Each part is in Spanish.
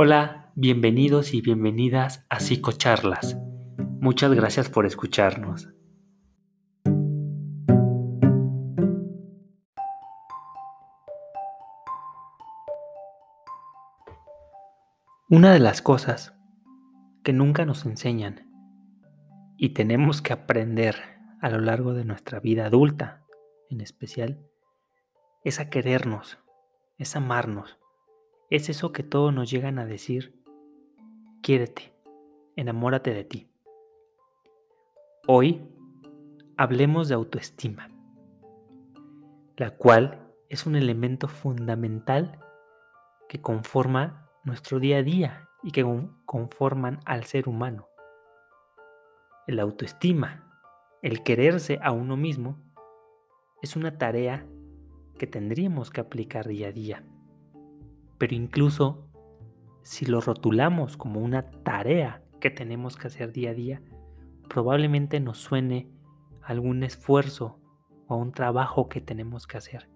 Hola, bienvenidos y bienvenidas a Psicocharlas. Muchas gracias por escucharnos. Una de las cosas que nunca nos enseñan y tenemos que aprender a lo largo de nuestra vida adulta, en especial, es a querernos, es amarnos, es eso que todos nos llegan a decir, quiérete, enamórate de ti. Hoy hablemos de autoestima, la cual es un elemento fundamental que conforma nuestro día a día y que conforman al ser humano. El autoestima, el quererse a uno mismo, es una tarea que tendríamos que aplicar día a día. Pero incluso si lo rotulamos como una tarea que tenemos que hacer día a día, probablemente nos suene algún esfuerzo o un trabajo que tenemos que hacer,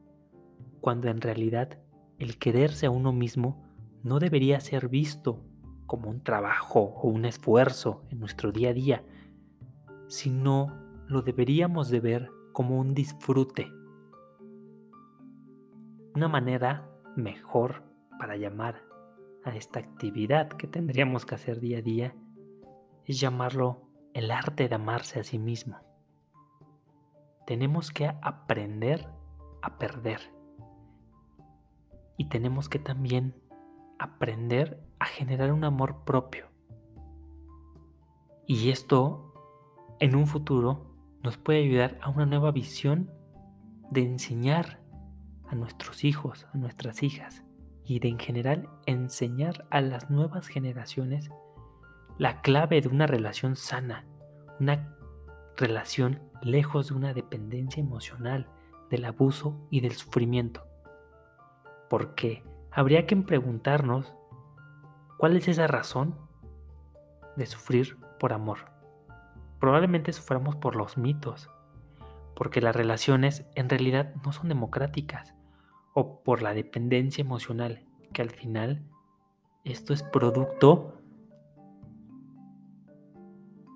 cuando en realidad el quererse a uno mismo no debería ser visto como un trabajo o un esfuerzo en nuestro día a día, sino lo deberíamos de ver como un disfrute. Una manera mejor para llamar a esta actividad que tendríamos que hacer día a día es llamarlo el arte de amarse a sí mismo. Tenemos que aprender a perder. Y tenemos que también aprender a generar un amor propio. Y esto en un futuro nos puede ayudar a una nueva visión de enseñar a nuestros hijos, a nuestras hijas y de en general enseñar a las nuevas generaciones la clave de una relación sana, una relación lejos de una dependencia emocional, del abuso y del sufrimiento. Porque habría que preguntarnos cuál es esa razón de sufrir por amor. Probablemente suframos por los mitos, porque las relaciones en realidad no son democráticas, o por la dependencia emocional, que al final esto es producto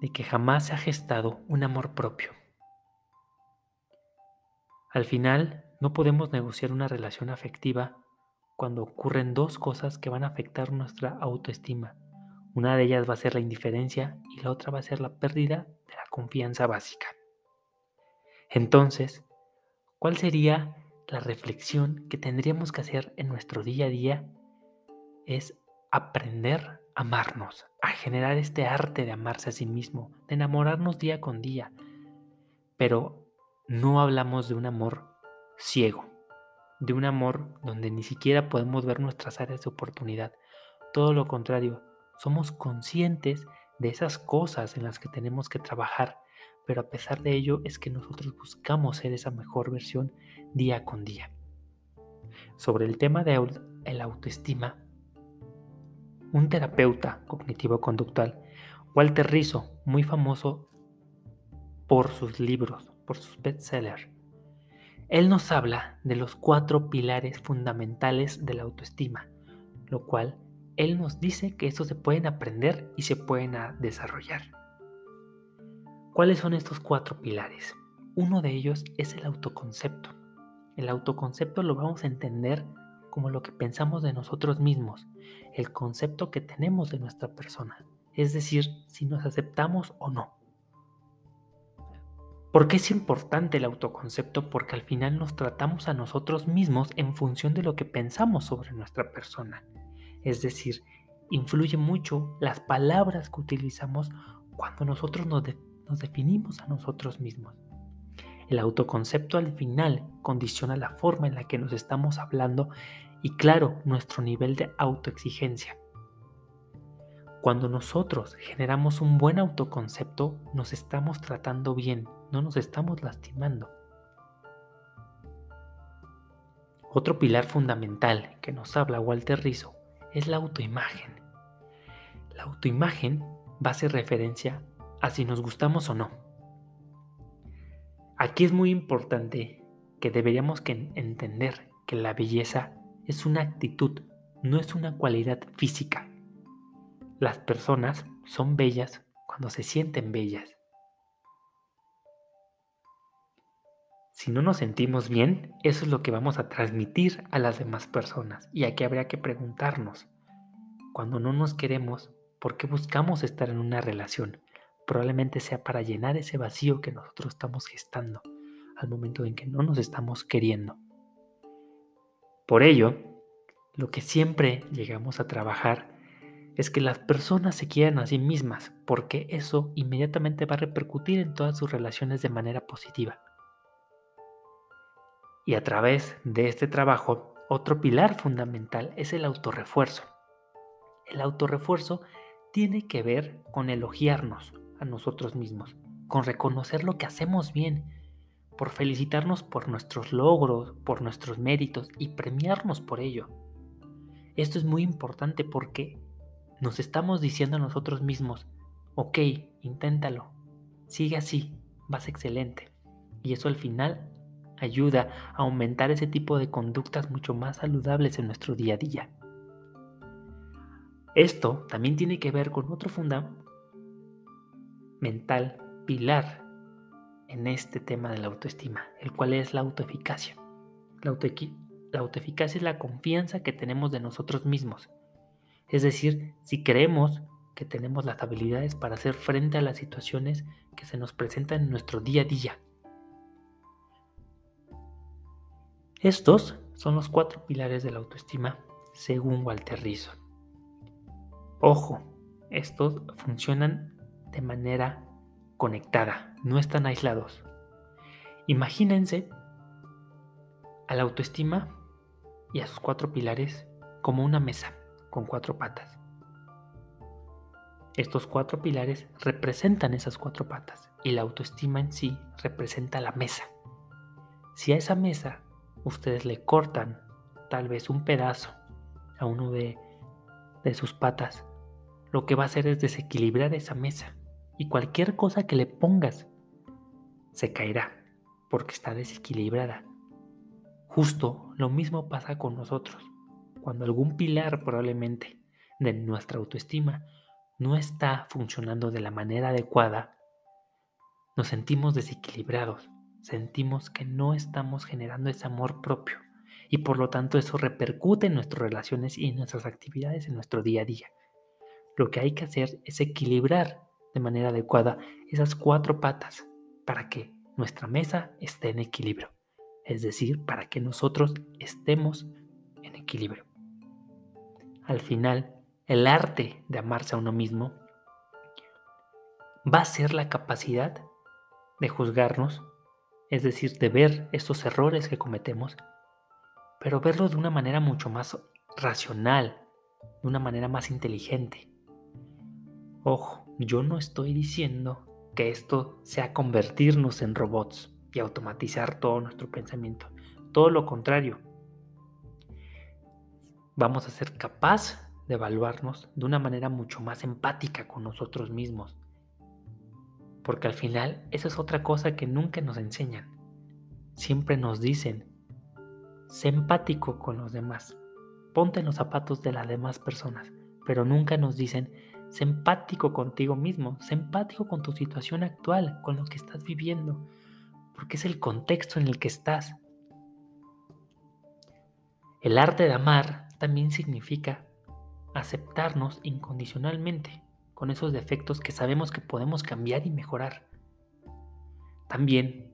de que jamás se ha gestado un amor propio. Al final, no podemos negociar una relación afectiva cuando ocurren dos cosas que van a afectar nuestra autoestima. Una de ellas va a ser la indiferencia y la otra va a ser la pérdida de la confianza básica. Entonces, ¿cuál sería la reflexión que tendríamos que hacer en nuestro día a día? Es aprender a amarnos, a generar este arte de amarse a sí mismo, de enamorarnos día con día. Pero no hablamos de un amor ciego, de un amor donde ni siquiera podemos ver nuestras áreas de oportunidad. Todo lo contrario, somos conscientes de esas cosas en las que tenemos que trabajar, pero a pesar de ello es que nosotros buscamos ser esa mejor versión día con día. Sobre el tema de la autoestima, un terapeuta cognitivo-conductual, Walter Rizzo, muy famoso por sus libros, por sus bestsellers, él nos habla de los cuatro pilares fundamentales de la autoestima, lo cual él nos dice que estos se pueden aprender y se pueden desarrollar. ¿Cuáles son estos cuatro pilares? Uno de ellos es el autoconcepto. El autoconcepto lo vamos a entender como lo que pensamos de nosotros mismos, el concepto que tenemos de nuestra persona, es decir, si nos aceptamos o no. ¿Por qué es importante el autoconcepto? Porque al final nos tratamos a nosotros mismos en función de lo que pensamos sobre nuestra persona. Es decir, influye mucho las palabras que utilizamos cuando nosotros nos, nos definimos a nosotros mismos. El autoconcepto al final condiciona la forma en la que nos estamos hablando y claro, nuestro nivel de autoexigencia. Cuando nosotros generamos un buen autoconcepto, nos estamos tratando bien, no nos estamos lastimando. Otro pilar fundamental que nos habla Walter Rizzo es la autoimagen. La autoimagen va a hacer referencia a si nos gustamos o no. Aquí es muy importante que deberíamos entender que la belleza es una actitud, no es una cualidad física. las personas son bellas cuando se sienten bellas. Si no nos sentimos bien, eso es lo que vamos a transmitir a las demás personas. Y aquí habría que preguntarnos, cuando no nos queremos, ¿por qué buscamos estar en una relación? Probablemente sea para llenar ese vacío que nosotros estamos gestando al momento en que no nos estamos queriendo. Por ello, lo que siempre llegamos a trabajar es que las personas se quieran a sí mismas, porque eso inmediatamente va a repercutir en todas sus relaciones de manera positiva. Y a través de este trabajo, otro pilar fundamental es el autorrefuerzo. El autorrefuerzo tiene que ver con elogiarnos a nosotros mismos, con reconocer lo que hacemos bien, por felicitarnos por nuestros logros, por nuestros méritos y premiarnos por ello. Esto es muy importante porque nos estamos diciendo a nosotros mismos, ok, inténtalo, sigue así, vas excelente. Y eso al final ayuda a aumentar ese tipo de conductas mucho más saludables en nuestro día a día. Esto también tiene que ver con otro fundamental pilar en este tema de la autoestima, el cual es la autoeficacia. La, la autoeficacia es la confianza que tenemos de nosotros mismos. Es decir, si creemos que tenemos las habilidades para hacer frente a las situaciones que se nos presentan en nuestro día a día. Estos son los cuatro pilares de la autoestima según Walter Rizzo. Ojo, estos funcionan de manera conectada, no están aislados. Imagínense a la autoestima y a sus cuatro pilares como una mesa con cuatro patas. Estos cuatro pilares representan esas cuatro patas y la autoestima en sí representa la mesa. Si a esa mesa ustedes le cortan tal vez un pedazo a uno de, de sus patas, lo que va a hacer es desequilibrar esa mesa y cualquier cosa que le pongas se caerá porque está desequilibrada. Justo lo mismo pasa con nosotros. Cuando algún pilar probablemente de nuestra autoestima no está funcionando de la manera adecuada, nos sentimos desequilibrados sentimos que no estamos generando ese amor propio y por lo tanto eso repercute en nuestras relaciones y en nuestras actividades en nuestro día a día. Lo que hay que hacer es equilibrar de manera adecuada esas cuatro patas para que nuestra mesa esté en equilibrio, es decir, para que nosotros estemos en equilibrio. Al final, el arte de amarse a uno mismo va a ser la capacidad de juzgarnos es decir, de ver estos errores que cometemos, pero verlo de una manera mucho más racional, de una manera más inteligente. Ojo, yo no estoy diciendo que esto sea convertirnos en robots y automatizar todo nuestro pensamiento. Todo lo contrario. Vamos a ser capaz de evaluarnos de una manera mucho más empática con nosotros mismos, porque al final esa es otra cosa que nunca nos enseñan. Siempre nos dicen, sé empático con los demás, ponte en los zapatos de las demás personas, pero nunca nos dicen, sé empático contigo mismo, sé con tu situación actual, con lo que estás viviendo, porque es el contexto en el que estás. El arte de amar también significa aceptarnos incondicionalmente con esos defectos que sabemos que podemos cambiar y mejorar. También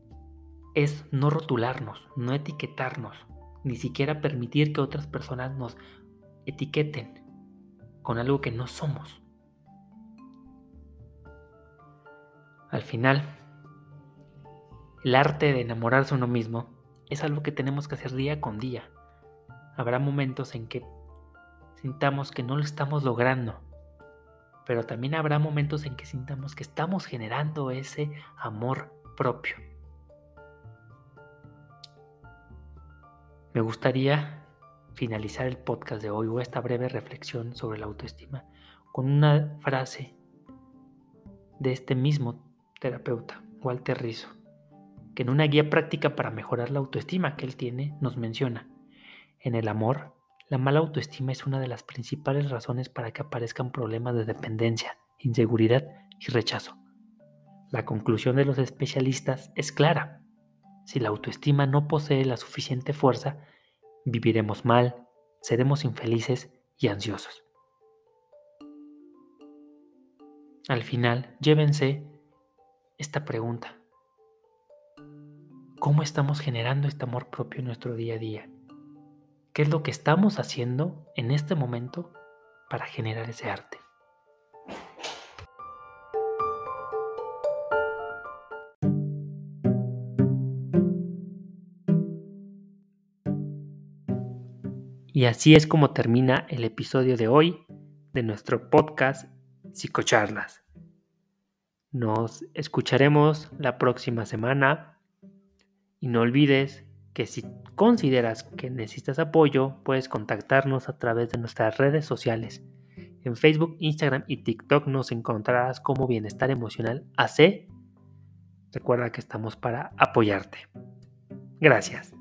es no rotularnos, no etiquetarnos, ni siquiera permitir que otras personas nos etiqueten con algo que no somos. Al final, el arte de enamorarse uno mismo es algo que tenemos que hacer día con día. Habrá momentos en que sintamos que no lo estamos logrando pero también habrá momentos en que sintamos que estamos generando ese amor propio. Me gustaría finalizar el podcast de hoy o esta breve reflexión sobre la autoestima con una frase de este mismo terapeuta, Walter Rizzo, que en una guía práctica para mejorar la autoestima que él tiene nos menciona, en el amor, La mala autoestima es una de las principales razones para que aparezcan problemas de dependencia, inseguridad y rechazo. La conclusión de los especialistas es clara. Si la autoestima no posee la suficiente fuerza, viviremos mal, seremos infelices y ansiosos. Al final, llévense esta pregunta. ¿Cómo estamos generando este amor propio en nuestro día a día? ¿Qué es lo que estamos haciendo en este momento para generar ese arte? Y así es como termina el episodio de hoy de nuestro podcast Psicocharlas. Nos escucharemos la próxima semana y no olvides que si consideras que necesitas apoyo, puedes contactarnos a través de nuestras redes sociales. En Facebook, Instagram y TikTok nos encontrarás como Bienestar Emocional AC. Recuerda que estamos para apoyarte. Gracias.